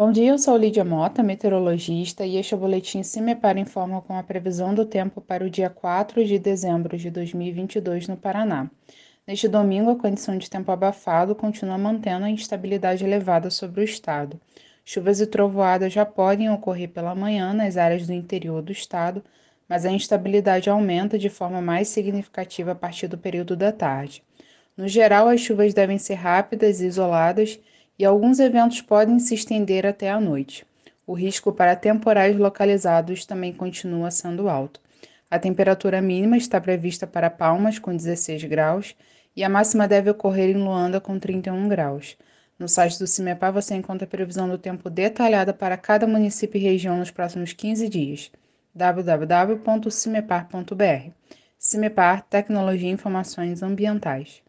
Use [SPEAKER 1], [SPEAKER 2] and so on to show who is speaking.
[SPEAKER 1] Bom dia, eu sou Lídia Mota, meteorologista, e este é boletim CIMEPAR Informa com a previsão do tempo para o dia 4 de dezembro de 2022 no Paraná. Neste domingo, a condição de tempo abafado continua mantendo a instabilidade elevada sobre o estado. Chuvas e trovoadas já podem ocorrer pela manhã nas áreas do interior do estado, mas a instabilidade aumenta de forma mais significativa a partir do período da tarde. No geral, as chuvas devem ser rápidas e isoladas e alguns eventos podem se estender até a noite. O risco para temporais localizados também continua sendo alto. A temperatura mínima está prevista para Palmas, com 16 graus, e a máxima deve ocorrer em Luanda, com 31 graus. No site do CIMEPAR você encontra a previsão do tempo detalhada para cada município e região nos próximos 15 dias. www.cimepar.br CIMEPAR Tecnologia e Informações Ambientais.